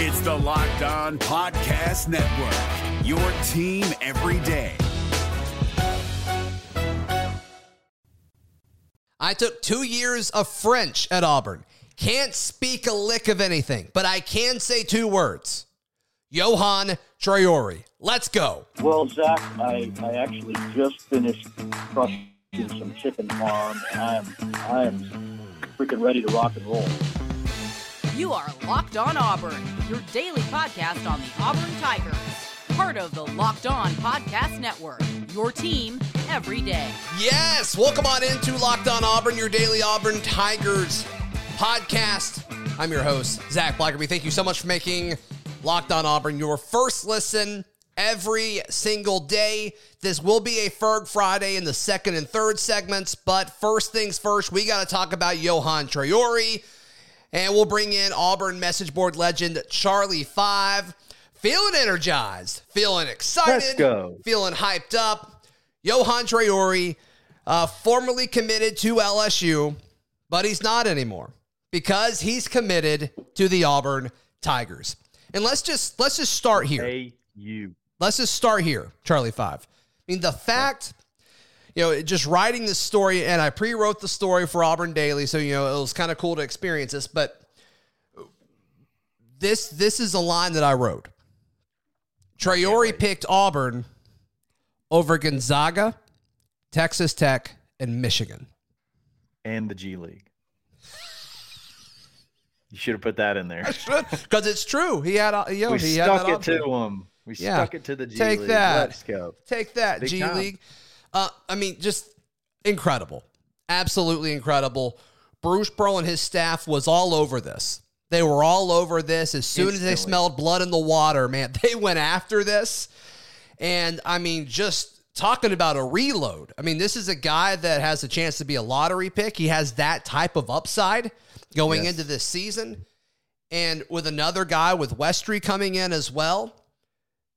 It's the Locked On Podcast Network, your team every day. I took two years of French at Auburn. Can't speak a lick of anything, but I can say two words. Yohan Traore. Let's go. Well, Zach, I, I actually just finished crushing some chicken farm, and I am I am freaking ready to rock and roll. You are Locked On Auburn, your daily podcast on the Auburn Tigers. Part of the Locked On Podcast Network, your team every day. Yes, welcome on into Locked On Auburn, your daily Auburn Tigers podcast. I'm your host, Zac Blackerby. Thank you so much for making Locked On Auburn your first listen every single day. This will be a Ferg Friday in the second and third segments, but first things first, we got to talk about Yohan Traore, and we'll bring in Auburn message board legend Charlie Five. Feeling energized, feeling excited, feeling hyped up. Yohan Traore, uh, formerly committed to LSU, but he's not anymore because he's committed to the Auburn Tigers. And let's just let's just start here. A U. Let's just start here, Charlie Five. I mean, the fact, you know, just writing this story, and I pre-wrote the story for Auburn Daily, so you know it was kind of cool to experience this. But this this is a line that I wrote. Traore picked Auburn over Gonzaga, Texas Tech, and Michigan. and the G League. You should have put that in there. Because it's true. He had, uh, you know, we he stuck it option. to him. We Yeah. stuck it to the G Take League. that. Let's go. Take that, Big G time. League. Uh, I mean, just incredible. Absolutely incredible. Bruce Pearl and his staff was all over this. They were all over this as soon as they smelled blood in the water, man. They went after this. And I mean, just talking about a reload. I mean, this is a guy that has a chance to be a lottery pick. He has that type of upside going Yes. into this season. And with another guy with Westry coming in as well,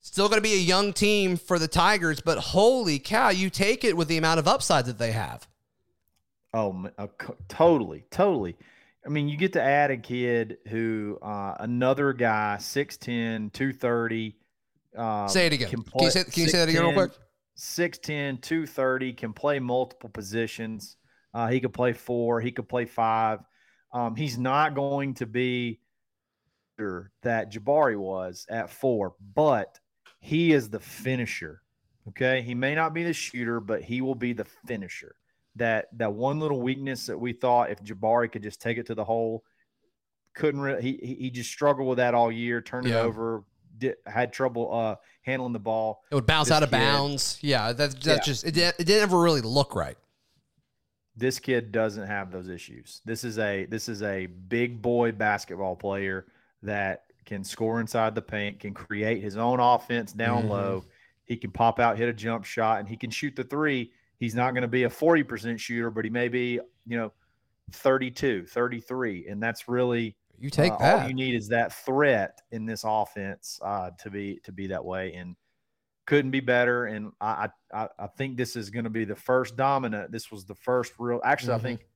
Still going to be a young team for the Tigers, but holy cow, you take it with the amount of upside that they have. Oh, co- totally, totally. I mean, you get to add a kid who, uh, another guy, 6'10, 230. Uh, Say it again. Can you say- can you say that again real quick? 6'10, 230, can play multiple positions. Uh, he could play four, he could play five. Um, he's not going to be that Jabari was at four, but he is the finisher. Okay. He may not be the shooter, but he will be the finisher. That that one little weakness that we thought if Jabari could just take it to the hole, couldn't really he he- just struggled with that all year, turned Yeah. it over, did, had trouble uh handling the ball. It would bounce This out of kid- bounds. Yeah, that, that Yeah. just, it, it didn't ever really look right. this kid doesn't have those issues. This is a this is a big boy basketball player that can score inside the paint, can create his own offense down Mhm. low. He can pop out, hit a jump shot, and he can shoot the three. He's not going to be a 40% shooter, but he may be, you know, 32, 33. And that's really You take uh, that. All you need is that threat in this offense uh, to be to be that way, and couldn't be better. And I I, I think this is going to be the first dominant. This was the first real. Actually, Mhm. I think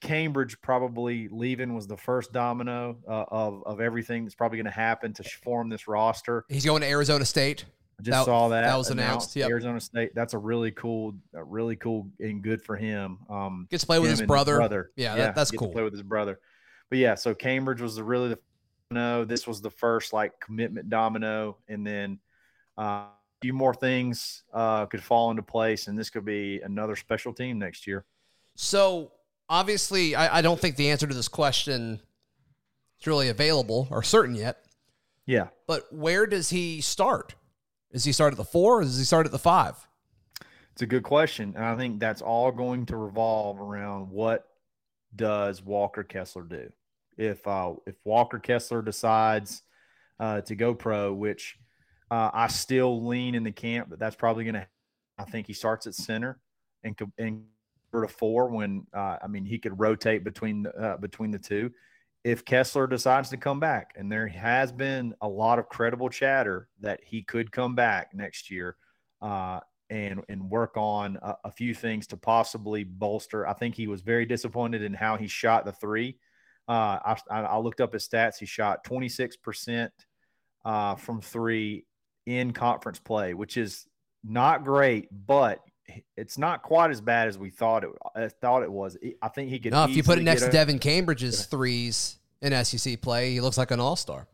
Cambridge probably leaving was the first domino uh, of of everything that's probably going to happen to form this roster. He's going to Arizona State. I just That- saw that that was announced, yep. Arizona State. That's a really cool, uh, really cool and good for him. Um, Gets to play with him his brother. Yeah, that- that's cool. play with his brother. But yeah, so Cambridge was the really the no. This was the first like commitment domino, and then uh, a few more things uh, could fall into place, and this could be another special team next year. So obviously, I, I don't think the answer to this question is really available or certain yet. Yeah, But where does he start? Does he start at the four or does he start at the five? it's a good question, and I think that's all going to revolve around what does Walker Kessler do. If uh, if Walker Kessler decides uh, to go pro, which uh, I still lean in the camp that that's probably going to. I think he starts at center and and to four when uh, I mean he could rotate between the, uh, between the two. If Kessler decides to come back, and there has been a lot of credible chatter that he could come back next year, uh, and and work on a, a few things to possibly bolster. I think he was very disappointed in how he shot the three Uh, I, I looked up his stats. He shot 26% uh, from three in conference play, which is not great, but it's not quite as bad as we thought it. I thought it was. I think he could. No, if you put it next to Devan Cambridge's threes in SEC play, he looks like an all star.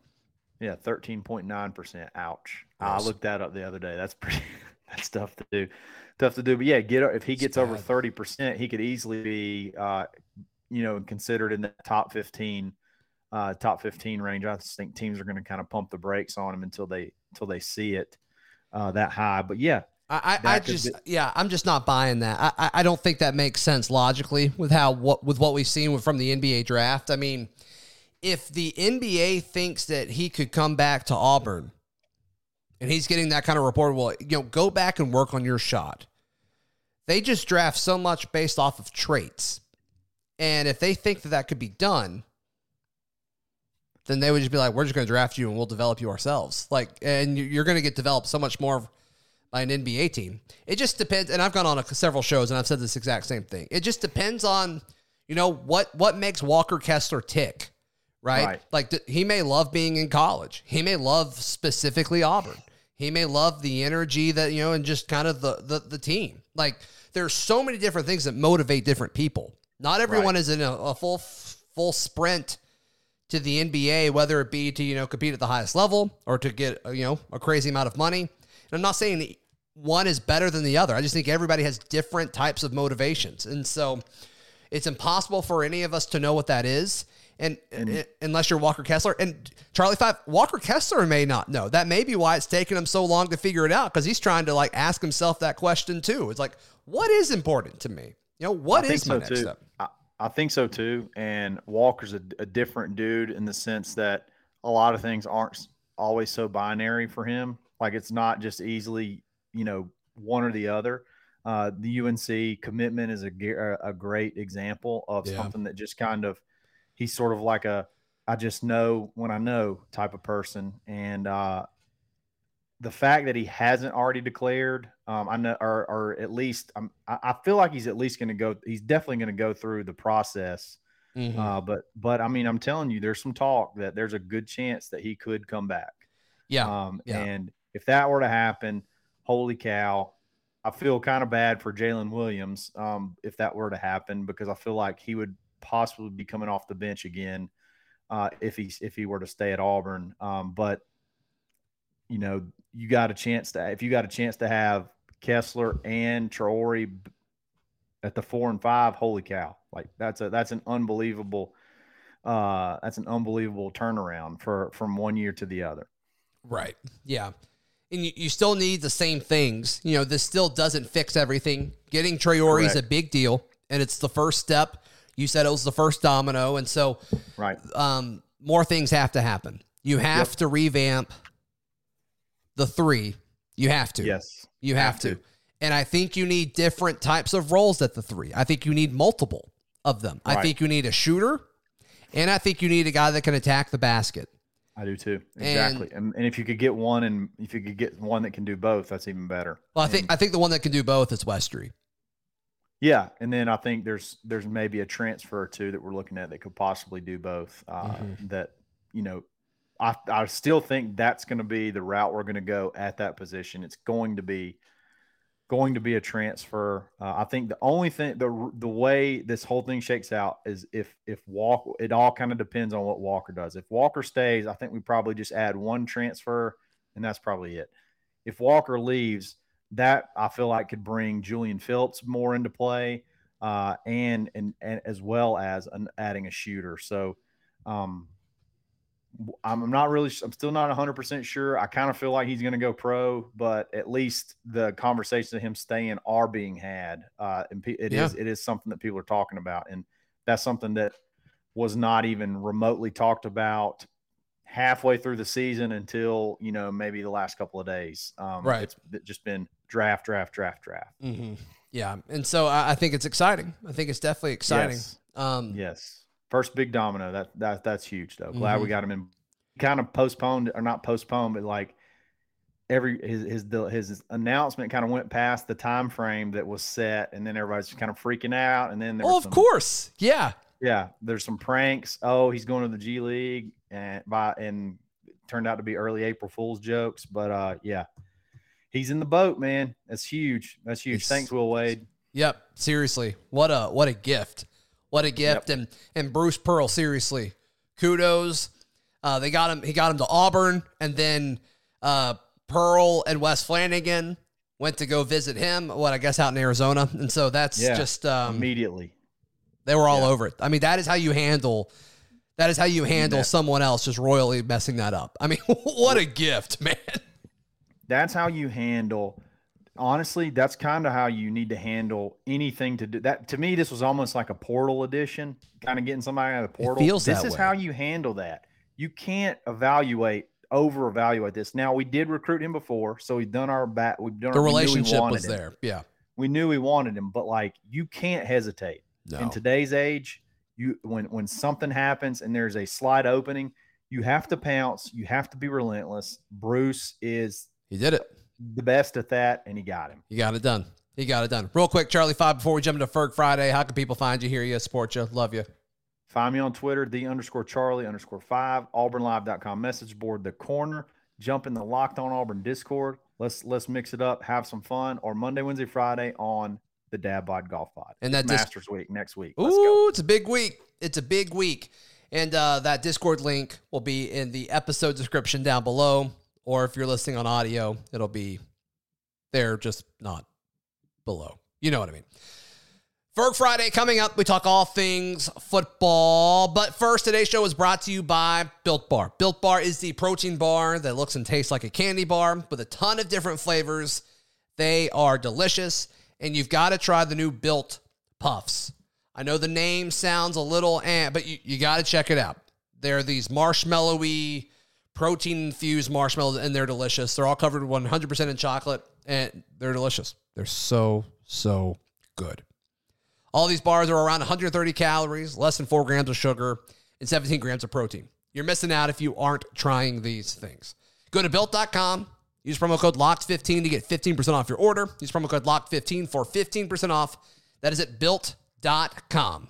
Yeah, thirteen point nine percent. Ouch! I looked that up the other day. That's pretty. That's tough to do. Tough to do. But yeah, get if he gets over thirty percent, he could easily be, uh, you know, considered in the top fifteen, uh, top fifteen range. I just think teams are going to kind of pump the brakes on him until they until they see it uh, that high. But yeah, I, I, I That could just, yeah, I'm just not buying that. I, I, I don't think that makes sense logically with how what with what we've seen from the NBA draft. I mean, if the NBA thinks that he could come back to Auburn, and he's getting that kind of report, well, you know, go back and work on your shot. They just draft so much based off of traits, and if they think that that could be done, then they would just be like, "We're just going to draft you and we'll develop you ourselves." Like, and you're going to get developed so much more by an NBA team. It just depends. And I've gone on a, several shows and I've said this exact same thing. It just depends on, you know, what what makes Walker Kessler tick, right? Right. Like th- he may love being in college. He may love specifically Auburn. He may love the energy that you know and just kind of the the, the team. Like there's so many different things that motivate different people. Not everyone Right. is in a, a full full sprint to the NBA, whether it be to you know compete at the highest level or to get you know a crazy amount of money. And I'm not saying that one is better than the other. I just think everybody has different types of motivations, and so it's impossible for any of us to know what that is. And, mm. and unless you're Walker Kessler and Charlie Five, Walker Kessler may not know. That may be why it's taken him so long to figure it out because he's trying to like ask himself that question too. It's like, what is important to me? You know, what I is my so next too. step? I, I think so too. And Walker's a, a different dude in the sense that a lot of things aren't always so binary for him. Like it's not just easily, you know, one or the other. Uh, the UNC commitment is a, a a great example of Yeah. something that just kind of, he's sort of like a, I just know when I know type of person. And uh, the fact that he hasn't already declared, um, I know, or, or at least um, I, feel like he's at least going to go. He's definitely going to go through the process. Mhm. Uh, but but I mean, I'm telling you, there's some talk that there's a good chance that he could come back. yeah, Um, yeah. And if that were to happen, holy cow, I feel kind of bad for Jaylin Williams um, if that were to happen because I feel like he would possibly be coming off the bench again uh, if he if he were to stay at Auburn. Um, but you know, you got a chance to if you got a chance to have Kessler and Traore at the four and five, holy cow! Like that's a that's an unbelievable uh, that's an unbelievable turnaround for from one year to the other. Right. Yeah. And you, you still need the same things. You know, this still doesn't fix everything. Getting Traore is a big deal, and it's the first step. You said it was the first domino, and so Right. um, more things have to happen. You have Yep. to revamp the three. You have to. Yes. You have, Have to. to. And I think you need different types of roles at the three. I think you need multiple of them. I think you need a shooter, and I think you need a guy that can attack the basket. I do too. Exactly. And, and if you could get one and if you could get one that can do both, that's even better. Well, I think And- I think the one that can do both is Westry. yeah. And then I think there's there's maybe a transfer or two that we're looking at that could possibly do both. Uh, Mhm. That you know, I I still think that's going to be the route we're going to go at that position. It's going to be going to be a transfer. Uh, I think the only thing the the way this whole thing shakes out is if if Walker. It all kind of depends on what Walker does. If Walker stays, I think we probably just add one transfer, and that's probably it. If Walker leaves, that I feel like could bring Julian Phillips more into play, uh, and and and as well as an, adding a shooter. So. Um, I'm not really. I'm still not 100 percent sure. I kind of feel like he's going to go pro, but at least the conversations of him staying are being had, uh, and pe- it is Yeah. it is something that people are talking about, and that's something that was not even remotely talked about halfway through the season until you know maybe the last couple of days. Um, Right. It's it's just been draft, draft, draft, draft. Mm-hmm. Yeah, and so I, I think it's exciting. I think it's definitely exciting. Yes. Um, Yes. First big domino. That that that's huge though. Glad Mhm. we got him in. Kind of postponed or not postponed, but like every his his the, his announcement kind of went past the time frame that was set, and then everybody's kind of freaking out, and then there Oh, was of course. Yeah. Yeah, there's some pranks. Oh, he's going to the G League and by and turned out to be early April Fool's jokes. But uh yeah. He's in the boat, man. That's huge. That's huge. It's- Thanks, Will Wade. Yep, seriously. What a what a gift. What a gift. And and Bruce Pearl, seriously. Kudos. Uh, they got him he got him to Auburn and then uh, Pearl and Wes Flanagan went to go visit him, what I guess out in Arizona. And so that's Yeah, just um, Immediately. they were all yeah. over it. I mean, that is how you handle that is how you handle Yeah. someone else just royally messing that up. I mean, what a gift, man. That's how you handle honestly, that's kind of how you need to handle anything to do that. To me, this was almost like a portal edition, kind of getting somebody out of the portal. feels this is way. how you handle that. You can't evaluate over evaluate this. Now we did recruit him before, so we've done our bat. We've done The we knew we relationship was him. there. Yeah. We knew we wanted him, but like you can't hesitate No. in today's age. You when when something happens and there's a slight opening, you have to pounce. You have to be relentless. Bruce is He did it. The best at that, and he got him. You got it done. You got it done. Real quick, Charlie Five, before we jump into Ferg Friday, how can people find you, hear you, support you, love you? Find me on Twitter, the underscore Charlie underscore five, auburnlive.com message board, the corner. Jump in the Locked On Auburn Discord. Let's let's mix it up, have some fun. Or Monday, Wednesday, Friday on the Dad Bod Golf Pod. And that Masters Week next week. Let's go. Ooh, it's a big week. It's a big week. And uh, that Discord link will be in the episode description down below. Or if you're listening on audio, it'll be there, just not below. You know what I mean. Ferg Friday coming up. We talk all things football. But first, today's show is brought to you by Built Bar. Built Bar is the protein bar that looks and tastes like a candy bar with a ton of different flavors. They are delicious. And you've got to try the new Built Puffs. I know the name sounds a little eh, but you, you got to check it out. They're these marshmallowy, protein infused marshmallows, and they're delicious. They're all covered 100% in chocolate, and they're delicious. They're so, so good. All these bars are around 130 calories, less than four grams of sugar, and 17 grams of protein. You're missing out if you aren't trying these things. Go to built.com, use promo code LOCKED15 to get 15% off your order. Use promo code LOCKED15 for 15% off. That is at built.com.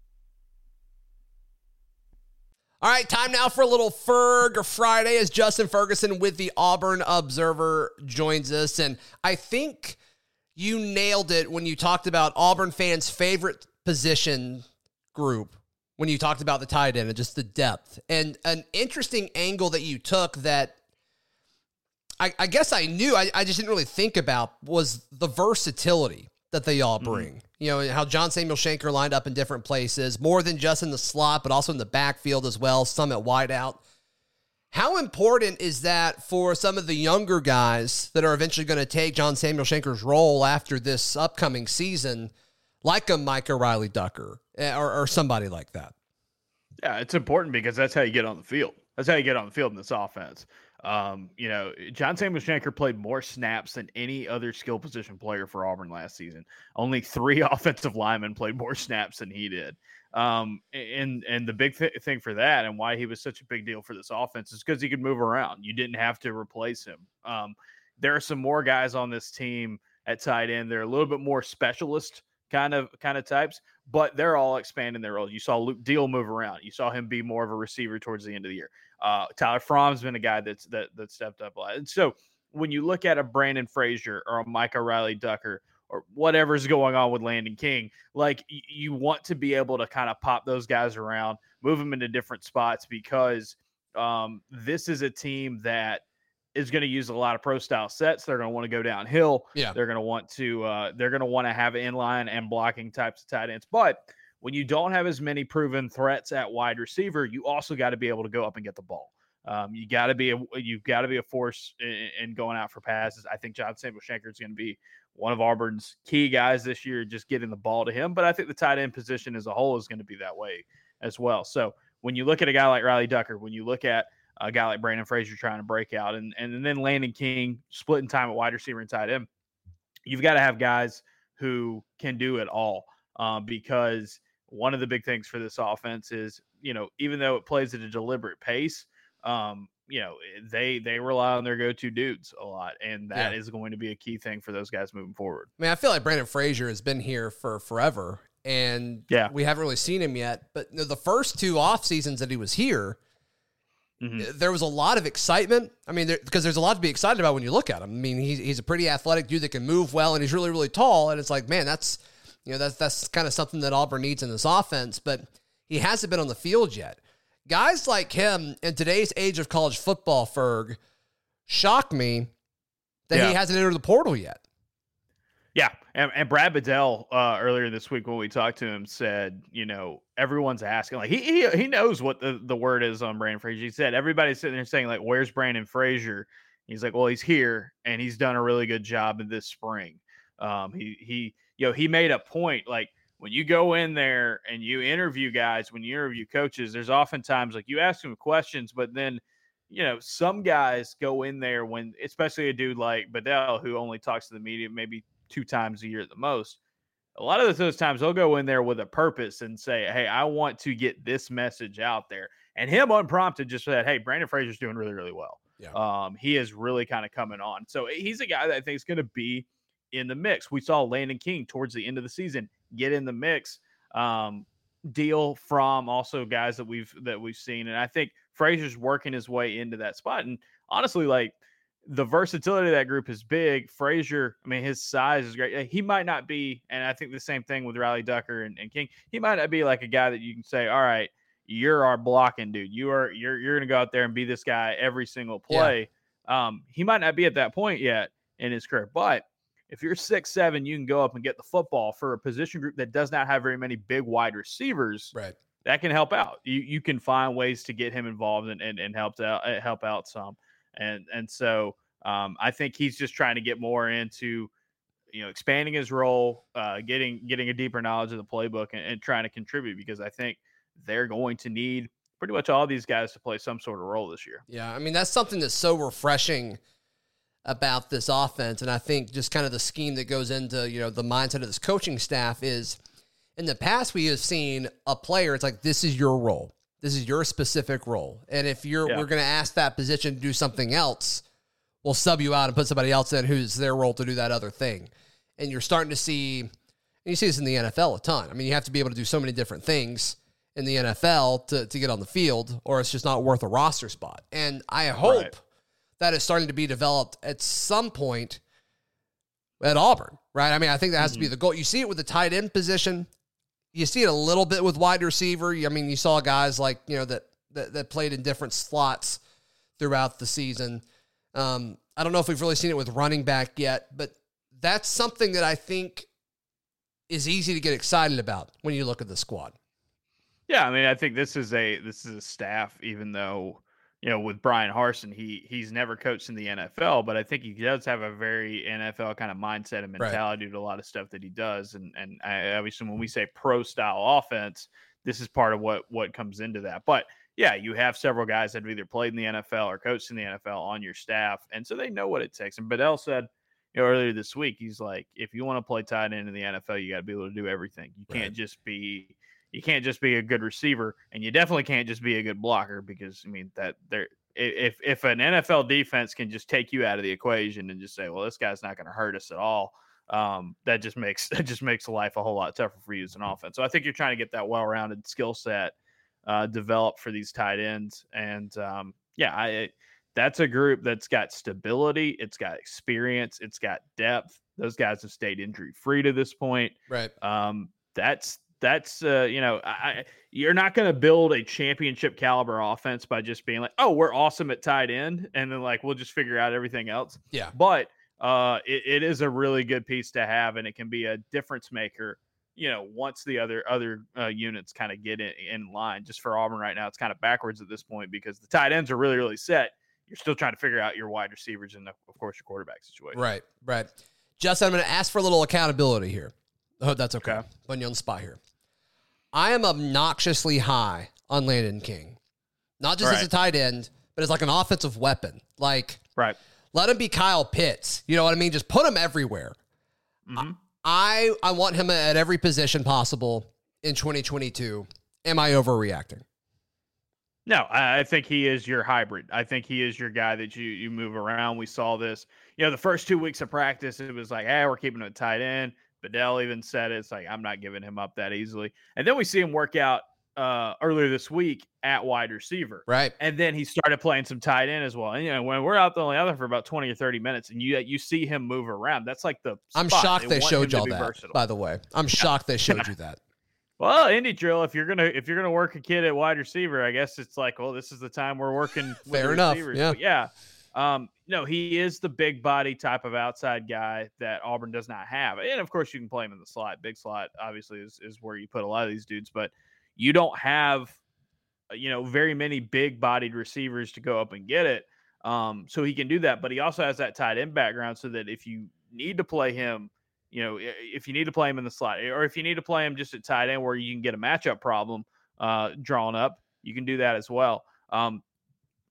All right, time now for a little Ferg Friday as Justin Ferguson with the Auburn Observer joins us. And I think you nailed it when you talked about Auburn fans' favorite position group when you talked about the tight end and just the depth. And an interesting angle that you took that I, I guess I knew, I, I just didn't really think about was the versatility that they all bring. You know, how John Samuel Shenker lined up in different places, more than just in the slot, but also in the backfield as well, some at wideout. How important is that for some of the younger guys that are eventually going to take John Samuel Shenker's role after this upcoming season, like a Micah Riley Ducker eh, or, or somebody like that? Yeah, it's important because that's how you get on the field. That's how you get on the field in this offense. Um, you know, John Samuel Shenker played more snaps than any other skill position player for Auburn last season. Only three offensive linemen played more snaps than he did. Um, and and the big th- thing for that and why he was such a big deal for this offense is because he could move around. You didn't have to replace him. Um, there are some more guys on this team at tight end. They're a little bit more specialist kind of kind of types, but they're all expanding their role. You saw Luke Deal move around. You saw him be more of a receiver towards the end of the year. Uh, Tyler Fromm's been a guy that's that that stepped up a lot. And so when you look at a Brandon Frazier or a Micah Riley Ducker or whatever's going on with Landon King, like y- you want to be able to kind of pop those guys around, move them into different spots because um, this is a team that is going to use a lot of pro style sets. They're going to want to go downhill. Yeah. They're going to want to uh, they're going to want to have inline and blocking types of tight ends. But when you don't have as many proven threats at wide receiver, you also got to be able to go up and get the ball. Um, you got to be a you've got to be a force in, in, going out for passes. I think John Samuel Shenker is going to be one of Auburn's key guys this year, just getting the ball to him. But I think the tight end position as a whole is going to be that way as well. So when you look at a guy like Riley Ducker, when you look at a guy like Brandon Frazier trying to break out, and and then Landon King splitting time at wide receiver and tight end, you've got to have guys who can do it all. Uh, because one of the big things for this offense is, you know, even though it plays at a deliberate pace, um, you know, they they rely on their go-to dudes a lot, and that yeah. is going to be a key thing for those guys moving forward. I mean, I feel like Brandon Frazier has been here for forever, and yeah, we haven't really seen him yet. But the first two off seasons that he was here, mm-hmm. there was a lot of excitement. I mean, because there, there's a lot to be excited about when you look at him. I mean, he's he's a pretty athletic dude that can move well, and he's really really tall. And it's like, man, that's you know that's that's kind of something that Auburn needs in this offense. But he hasn't been on the field yet. Guys like him in today's age of college football, Ferg, shock me that yeah. he hasn't entered the portal yet. Yeah, and, and Brad Bedell uh, earlier this week when we talked to him said, you know, everyone's asking like he he, he knows what the, the word is on Brandon Frazier. He said everybody's sitting there saying like, "Where's Brandon Frazier?" He's like, "Well, he's here, and he's done a really good job in this spring." Um, he he you know he made a point like when you go in there and you interview guys, when you interview coaches, there's oftentimes like you ask them questions, but then you know, some guys go in there when, especially a dude like Bedell, who only talks to the media maybe two times a year at the most. A lot of those times they'll go in there with a purpose and say, Hey, I want to get this message out there. And him unprompted just said, Hey, Brandon Frazier's doing really, really well. Yeah. Um, he is really kind of coming on. So he's a guy that I think is going to be in the mix. We saw Landon King towards the end of the season get in the mix. Um, Deal Fromm also guys that we've that we've seen. And I think Frazier's working his way into that spot. And honestly, like the versatility of that group is big. Frazier, I mean, his size is great. He might not be, and I think the same thing with Riley Ducker and, and King. He might not be like a guy that you can say, "All right, you're our blocking dude. You are you're you're gonna go out there and be this guy every single play." Yeah. Um, he might not be at that point yet in his career, but if you're six seven, you can go up and get the football for a position group that does not have very many big wide receivers. Right. That can help out. You you can find ways to get him involved and and, and help out help out some and and so um, I think he's just trying to get more into you know expanding his role, uh, getting getting a deeper knowledge of the playbook, and, and trying to contribute because I think they're going to need pretty much all these guys to play some sort of role this year. Yeah, I mean that's something that's so refreshing about this offense, and I think just kind of the scheme that goes into you know the mindset of this coaching staff is. In the past, we have seen a player. It's like this is your role. This is your specific role. And if you're yeah. we're going to ask that position to do something else, we'll sub you out and put somebody else in who's their role to do that other thing. And you're starting to see and you see this in the NFL a ton. I mean, you have to be able to do so many different things in the NFL to, to get on the field, or it's just not worth a roster spot. And I hope right. That is starting to be developed at some point at Auburn, right? I mean, I think that has mm-hmm. to be mm-hmm. the goal. You see it with the tight end position you see it a little bit with wide receiver. I mean, you saw guys like you know that that, that played in different slots throughout the season. Um, I don't know if we've really seen it with running back yet, but that's something that I think is easy to get excited about when you look at the squad. Yeah, I mean, I think this is a this is a staff, even though you know, with Bryan Harsin, he he's never coached in the NFL, but I think he does have a very NFL kind of mindset and mentality right. to a lot of stuff that he does. And and I, obviously, when we say pro style offense, this is part of what what comes into that. But yeah, you have several guys that have either played in the NFL or coached in the NFL on your staff, and so they know what it takes. And Bedell said, you know, earlier this week, he's like, if you want to play tight end in the NFL, you got to be able to do everything. You right. can't just be you can't just be a good receiver, and you definitely can't just be a good blocker because I mean that there if if an NFL defense can just take you out of the equation and just say, well, this guy's not going to hurt us at all, um, that just makes that just makes life a whole lot tougher for you as an offense. So I think you're trying to get that well-rounded skill set uh, developed for these tight ends, and um, yeah, I that's a group that's got stability, it's got experience, it's got depth. Those guys have stayed injury free to this point. Right. Um, that's that's uh, you know, I, you're not going to build a championship caliber offense by just being like, oh, we're awesome at tight end, and then like we'll just figure out everything else. Yeah, but uh, it, it is a really good piece to have, and it can be a difference maker you know, once the other other uh, units kind of get in, in line, just for Auburn right now, it's kind of backwards at this point because the tight ends are really really set. You're still trying to figure out your wide receivers and of course your quarterback situation. Right, right. Justin, I'm going to ask for a little accountability here. I hope that's okay. Okay. Putting you on the spot here. I am obnoxiously high on Landon King, not just as a tight end, but as like an offensive weapon. Like, Right. let him be Kyle Pitts. You know what I mean? Just put him everywhere. Mhm. I I want him at every position possible in 2022. Am I overreacting? No, I, think he is your hybrid. I think he is your guy that you you move around. We saw this, you know, the first two weeks of practice. It was like, hey, we're keeping him tight end. Bedell even said it. it's like I'm not giving him up that easily. And then we see him work out uh, earlier this week at wide receiver. Right. And then he started playing some tight end as well. And you know, when we're out the only other for about 20 or 30 minutes and you you see him move around, that's like the I'm spot. shocked they, him showed y'all that. versatile. By the way, I'm shocked they showed you that. Well, indie drill. If you're gonna if you're gonna work a kid at wide receiver, I guess it's like, well, this is the time we're working. Fair enough, receivers. yeah. But yeah. Um, no, he is the big body type of outside guy that Auburn does not have, and of course you can play him in the slot. Big slot, obviously, is is where you put a lot of these dudes, but you don't have, uh, you know, very many big bodied receivers to go up and get it. Um, so he can do that, but he also has that tight end background, so that if you need to play him you know, if you need to play him in the slot, or if you need to play him just at tight end where you can get a matchup problem uh, drawn up, you can do that as well. Um,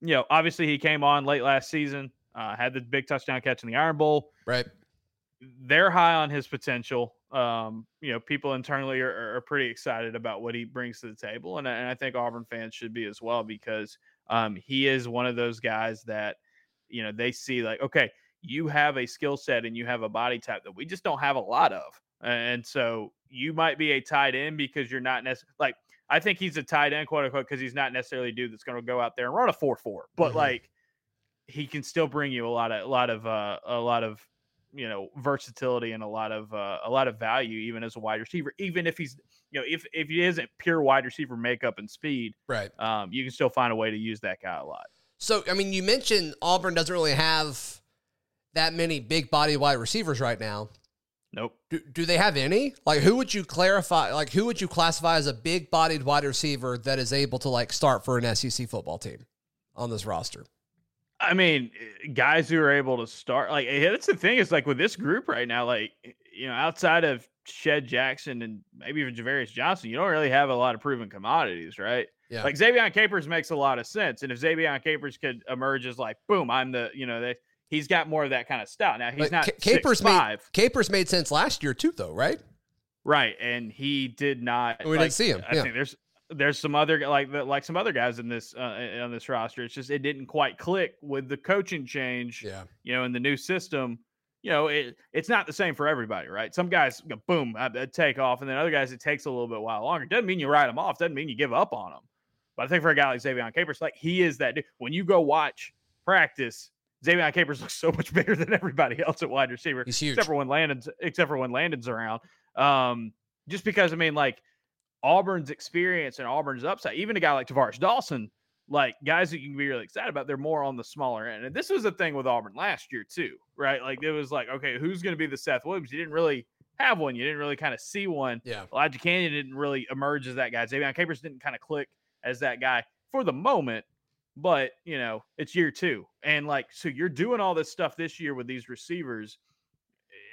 you know, obviously he came on late last season, uh, had the big touchdown catch in the Iron Bowl. Right. They're high on his potential. Um, you know, people internally are, are- pretty excited about what he brings to the table, and, I- and I think Auburn fans should be as well because um, he is one of those guys that you know they see like, okay, you have a skill set and you have a body type that we just don't have a lot of. And so you might be a tight end because you're not necessarily like I think he's a tight end, quote unquote, because he's not necessarily a dude that's going to go out there and run a four four, but Mhm. like he can still bring you a lot of a lot of uh, a lot of you know versatility and a lot of uh, a lot of value even as a wide receiver. Even if he's you know if if he isn't pure wide receiver makeup and speed, Right. um, you can still find a way to use that guy a lot. So, I mean, you mentioned Auburn doesn't really have that many big body wide receivers right now. Nope. Do, do they have any? Like, who would you clarify? Like, who would you classify as a big bodied wide receiver that is able to like start for an SEC football team on this roster? I mean, guys who are able to start like that's the thing is like with this group right now, like you know, outside of Shed Jackson and maybe even Javarius Johnson, you don't really have a lot of proven commodities, right? Yeah. Like Ze'Vian Capers makes a lot of sense, and if Ze'Vian Capers could emerge as like, boom, I'm the, you know, that he's got more of that kind of style. Now he's But not Ca- six Capers made five, Capers made sense last year too, though, right? right? And he did not. We didn't see him, I yeah. think there's there's some other like like some other guys in this uh, on this roster. It's just it didn't quite click with the coaching change. Yeah. you know, in the new system, you know, it, it's not the same for everybody, right? Some guys, boom, uh, uh, take off, and then other guys, it takes a little bit while longer. Doesn't mean you write them off. Doesn't mean you give up on them. But I think for a guy like Ze'Vian Capers, like he is that dude. When you go watch practice, Ze'Vian Capers looks so much bigger than everybody else at wide receiver, He's huge. except for when Landon's, except for when Landon's around. Um, just because I mean, like Auburn's experience and Auburn's upside, even a guy like Tar'Varish Dawson, like guys that you can be really excited about, they're more on the smaller end. And this was the thing with Auburn last year too, right? Like it was like, okay, who's going to be the Seth Williams? You didn't really have one. You didn't really kind of see one. Yeah. Elijah Canion didn't really emerge as that guy. Ze'Vian Capers didn't kind of click as that guy for the moment. But you know, it's year two, and like, so you're doing all this stuff this year with these receivers,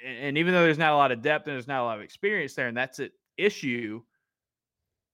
and, and even though there's not a lot of depth and there's not a lot of experience there, and that's an issue.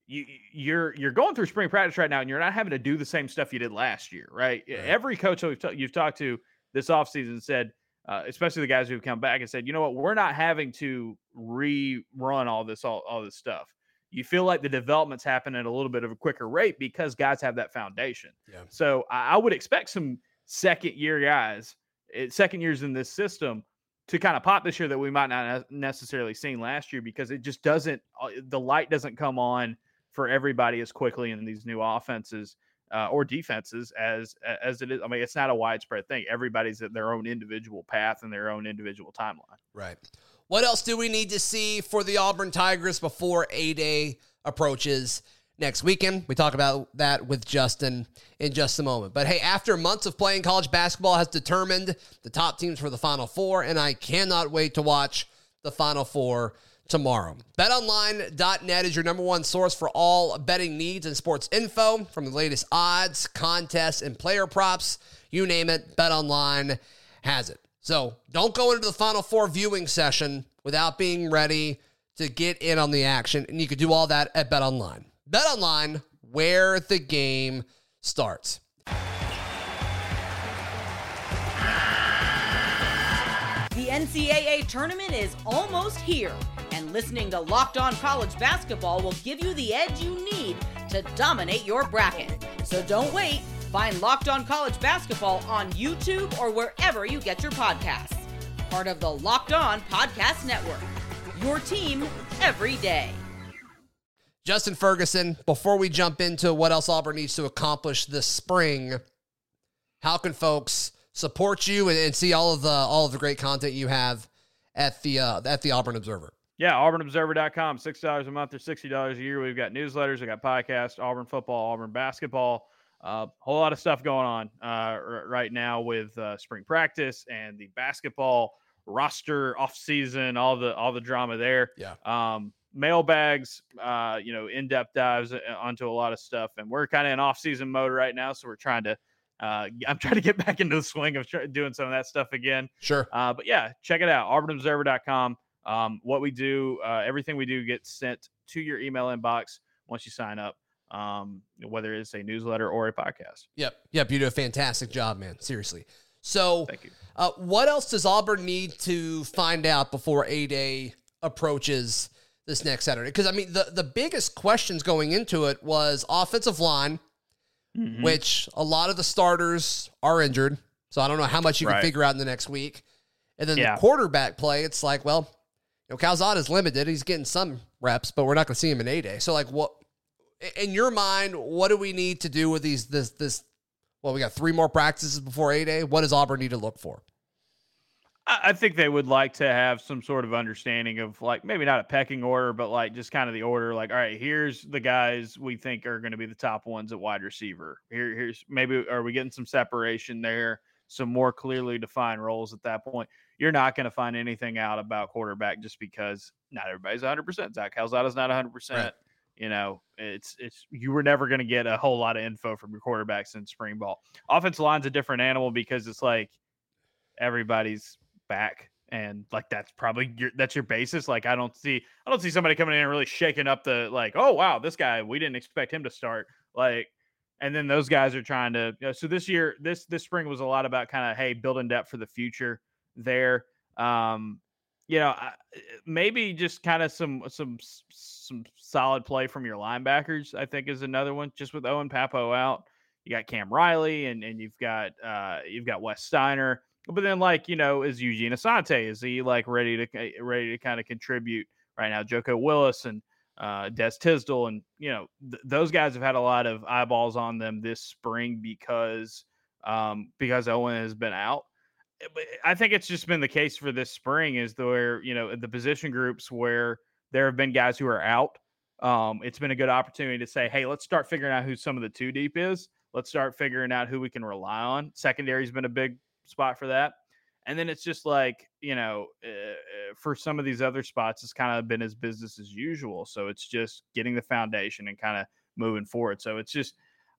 You you're you're going through spring practice right now, and you're not having to do the same stuff you did last year, right? Right. Every coach that we've ta- you've talked to this offseason said, uh, especially the guys who've come back and said, you know what, we're not having to rerun all this all, all this stuff. You feel like the developments happen at a little bit of a quicker rate because guys have that foundation. Yeah. So I, I would expect some second year guys, eh, second years in this system, to kind of pop this year that we might not ne- necessarily seen last year because it just doesn't uh, the light doesn't come on for everybody as quickly in these new offenses uh, or defenses as as it is. I mean, it's not a widespread thing. Everybody's at their own individual path and their own individual timeline. Right. What else do we need to see for the Auburn Tigers before A Day approaches next weekend? We talk about that with Justin in just a moment. But hey, after months of playing college basketball has determined the top teams for the Final Four, and I cannot wait to watch the Final Four tomorrow. BetOnline.net is your number one source for all betting needs and sports info from the latest odds, contests, and player props. You name it, BetOnline has it. So don't go into the Final Four viewing session without being ready to get in on the action. And you can do all that at BetOnline. BetOnline, where the game starts. The NCAA tournament is almost here, and listening to Locked On College Basketball will give you the edge you need to dominate your bracket. So don't wait. Find Locked On College Basketball on YouTube or wherever you get your podcasts. Part of the Locked On Podcast Network. Your team every day. Justin Ferguson, before we jump into what else Auburn needs to accomplish this spring, how can folks support you and, and see all of the all of the great content you have at the uh, at the Auburn Observer? Yeah, auburnobserver.com, $6 a month or $60 a year. We've got newsletters, we've got podcasts, Auburn football, Auburn basketball. A uh, whole lot of stuff going on uh, r- right now with uh, spring practice and the basketball roster off season, all the all the drama there. Yeah. Um, mailbags, uh, you know, in depth dives uh, onto a lot of stuff, and we're kind of in off season mode right now, so we're trying to. Uh, I'm trying to get back into the swing of try- doing some of that stuff again. Sure. Uh, but yeah, check it out. AuburnObserver.com. Um, what we do, uh, everything we do gets sent to your email inbox once you sign up, um, whether it's a newsletter or a podcast. Yep. Yep. You do a fantastic job, man. Seriously. So, Thank you. uh, what else does Auburn need to find out before A Day approaches this next Saturday? Because I mean, the the biggest questions going into it was offensive line, Mhm. which a lot of the starters are injured. So I don't know how much you can figure out in the next week. And then Yeah. the quarterback play, it's like, well, you know, Calzada's limited. He's getting some reps, but we're not going to see him in A Day. So, like, what in your mind, what do we need to do with these this this? Well, we got three more practices before A Day. What does Auburn need to look for? I think they would like to have some sort of understanding of like maybe not a pecking order, but like just kind of the order. Like, all right, here's the guys we think are going to be the top ones at wide receiver. Here, here's maybe are we getting some separation there, some more clearly defined roles at that point. You're not going to find anything out about quarterback just because not everybody's 100. percent Zach Calzada's not 100. Right. percent You know, it's it's you were never going to get a whole lot of info from your quarterbacks in spring ball. Offensive line's a different animal because it's like everybody's back and like that's probably your that's your basis like i don't see i don't see somebody coming in and really shaking up the like oh wow this guy we didn't expect him to start like and then those guys are trying to you know, so this year this this spring was a lot about kind of hey building depth for the future there um you know maybe just kind of some some some solid play from your linebackers i think is another one just with owen Pappoe out you got cam riley and and you've got uh you've got wes steiner but then, like you know, is Eugene Asante? Is he like ready to eh, ready to kind of contribute right now? Joko Willis and uh, Des Tisdol, and you know, th- those guys have had a lot of eyeballs on them this spring because um, because Owen has been out. Eh, But I think it's just been the case for this spring is where you know the position groups where there have been guys who are out. Um, it's been a good opportunity to say, hey, let's start figuring out who some of the two deep is. Let's start figuring out who we can rely on. Secondary's been a big spot for that. And then it's just like, you know, uh, for some of these other spots, it's kind of been as business as usual. So it's just getting the foundation and kind of moving forward. So it's just,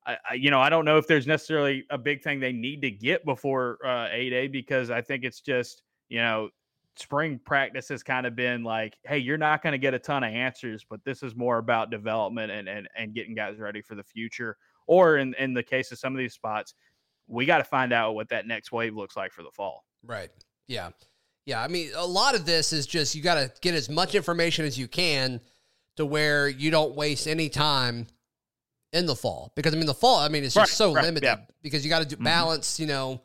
I, you know, I don't know if there's necessarily a big thing they need to get before uh, A Day because I think it's just, you know, spring practice has kind of been like, hey, you're not going to get a ton of answers, but this is more about development and, and, and getting guys ready for the future. Or in, in the case of some of these spots, we got to find out what that next wave looks like for the fall. Right. Yeah. Yeah. I mean, a lot of this is just you got to get as much information as you can to where you don't waste any time in the fall. Because, I mean, the fall, I mean, it's just Right, so right, limited yeah. because you got to do Mhm. balance, you know,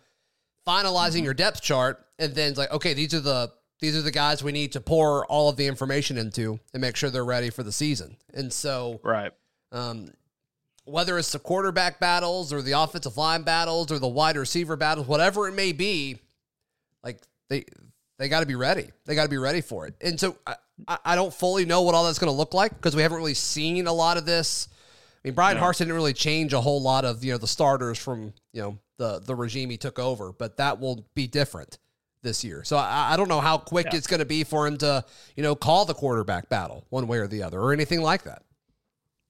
finalizing Mm-hmm. your depth chart. And then it's like, okay, these are the. These are the guys we need to pour all of the information into and make sure they're ready for the season. And so, Right. um, whether it's the quarterback battles or the offensive line battles or the wide receiver battles, whatever it may be, like they they got to be ready. They got to be ready for it. And so I, I- I don't fully know what all that's going to look like because we haven't really seen a lot of this. I mean, Bryan No. Harsin didn't really change a whole lot of you know the starters from you know the the regime he took over, but that will be different this year. So I, I don't know how quick Yeah. it's going to be for him to, you know, call the quarterback battle one way or the other or anything like that.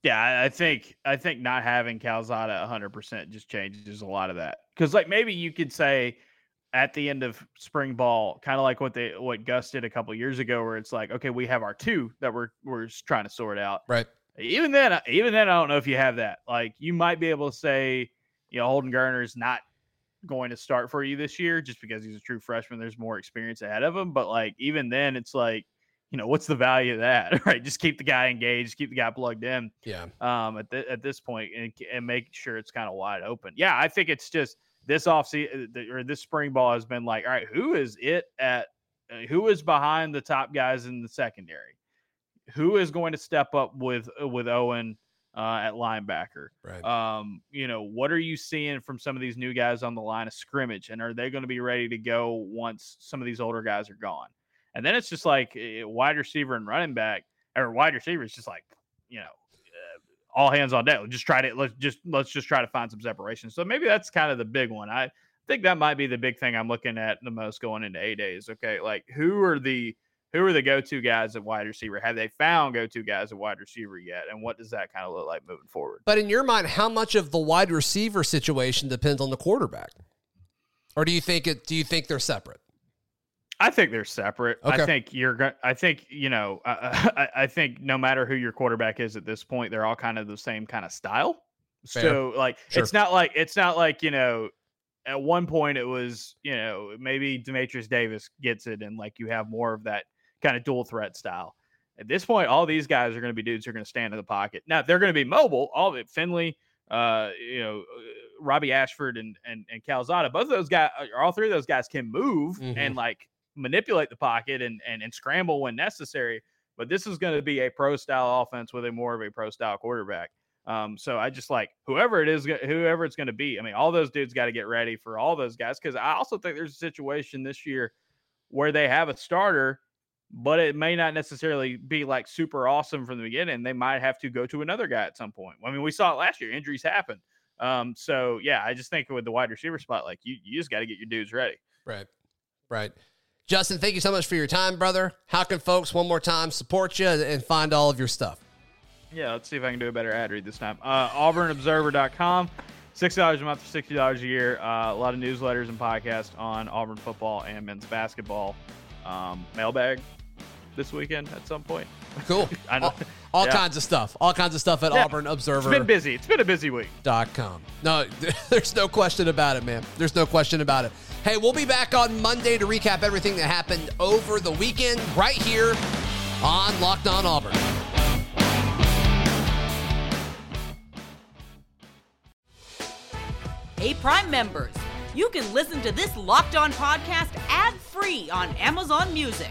Yeah, I- think I think not having Calzada 100% just changes a lot of that. Because like maybe you could say at the end of spring ball, kind of like what they what Gus did a couple years ago, where it's like, okay, we have our two that we're we're trying to sort out. Right. Even then, I- even then, I don't know if you have that. Like you might be able to say, you know, Holden Geriner is not going to start for you this year just because he's a true freshman. There's more experience ahead of him. But like even then, it's like, you know, what's the value of that? Right. Just keep the guy engaged, keep the guy plugged in Yeah. um, at, th- at this point and, and make sure it's kind of wide open. Yeah, I think it's just this offseason or this spring ball has been like, all right, who is it at? Uh, who is behind the top guys in the secondary? Who is going to step up with uh, with Owen uh, at linebacker? Right. Um, you know, what are you seeing from some of these new guys on the line of scrimmage, and are they going to be ready to go once some of these older guys are gone? And then it's just like wide receiver and running back, or wide receiver is just like, you know, uh, all hands on deck. Just try to let's just let's just try to find some separation. So maybe that's kind of the big one. I think that might be the big thing I'm looking at the most going into A days. Okay, like who are the who are the go-to guys at wide receiver? Have they found go-to guys at wide receiver yet? And what does that kind of look like moving forward? But in your mind, how much of the wide receiver situation depends on the quarterback? Or do you think it do you think they're separate? I think they're separate. Okay. I think you're going. I think you know. I, I, I think no matter who your quarterback is at this point, they're all kind of the same kind of style. Fair. So like, Sure. it's not like it's not like you know. At one point, it was you know maybe Dematrius Davis gets it, and like you have more of that kind of dual threat style. At this point, all these guys are going to be dudes who are going to stand in the pocket. Now they're going to be mobile. All of it, Finley, uh, you know, uh, Robby Ashford and and and Calzada. Both of those guys, all three of those guys, can move Mhm. and like manipulate the pocket and and, and scramble when necessary. But this is going to be a pro style offense with a more of a pro style quarterback. Um, so I just like whoever it is, whoever it's going to be. I mean, all those dudes got to get ready for all those guys because I also think there's a situation this year where they have a starter, but it may not necessarily be like super awesome from the beginning. They might have to go to another guy at some point. I mean, we saw it last year. Injuries happen. Um, so yeah, I just think with the wide receiver spot, like you, you just got to get your dudes ready. Right. Right. Justin, thank you so much for your time, brother. How can folks one more time support you and find all of your stuff? Yeah, let's see if I can do a better ad read this time. Uh, AuburnObserver.com. Six dollars a month for sixty dollars a year. Uh, a lot of newsletters and podcasts on Auburn football and men's basketball. Um, mailbag this weekend at some point. Cool. I know. All, all Yeah. kinds of stuff. All kinds of stuff at Yeah. Auburn Observer. It's been busy. It's been a busy week. dot com. No, there's no question about it, man. There's no question about it. Hey, we'll be back on Monday to recap everything that happened over the weekend right here on Locked On Auburn. Hey, Prime members, you can listen to this Locked On podcast ad free on Amazon Music.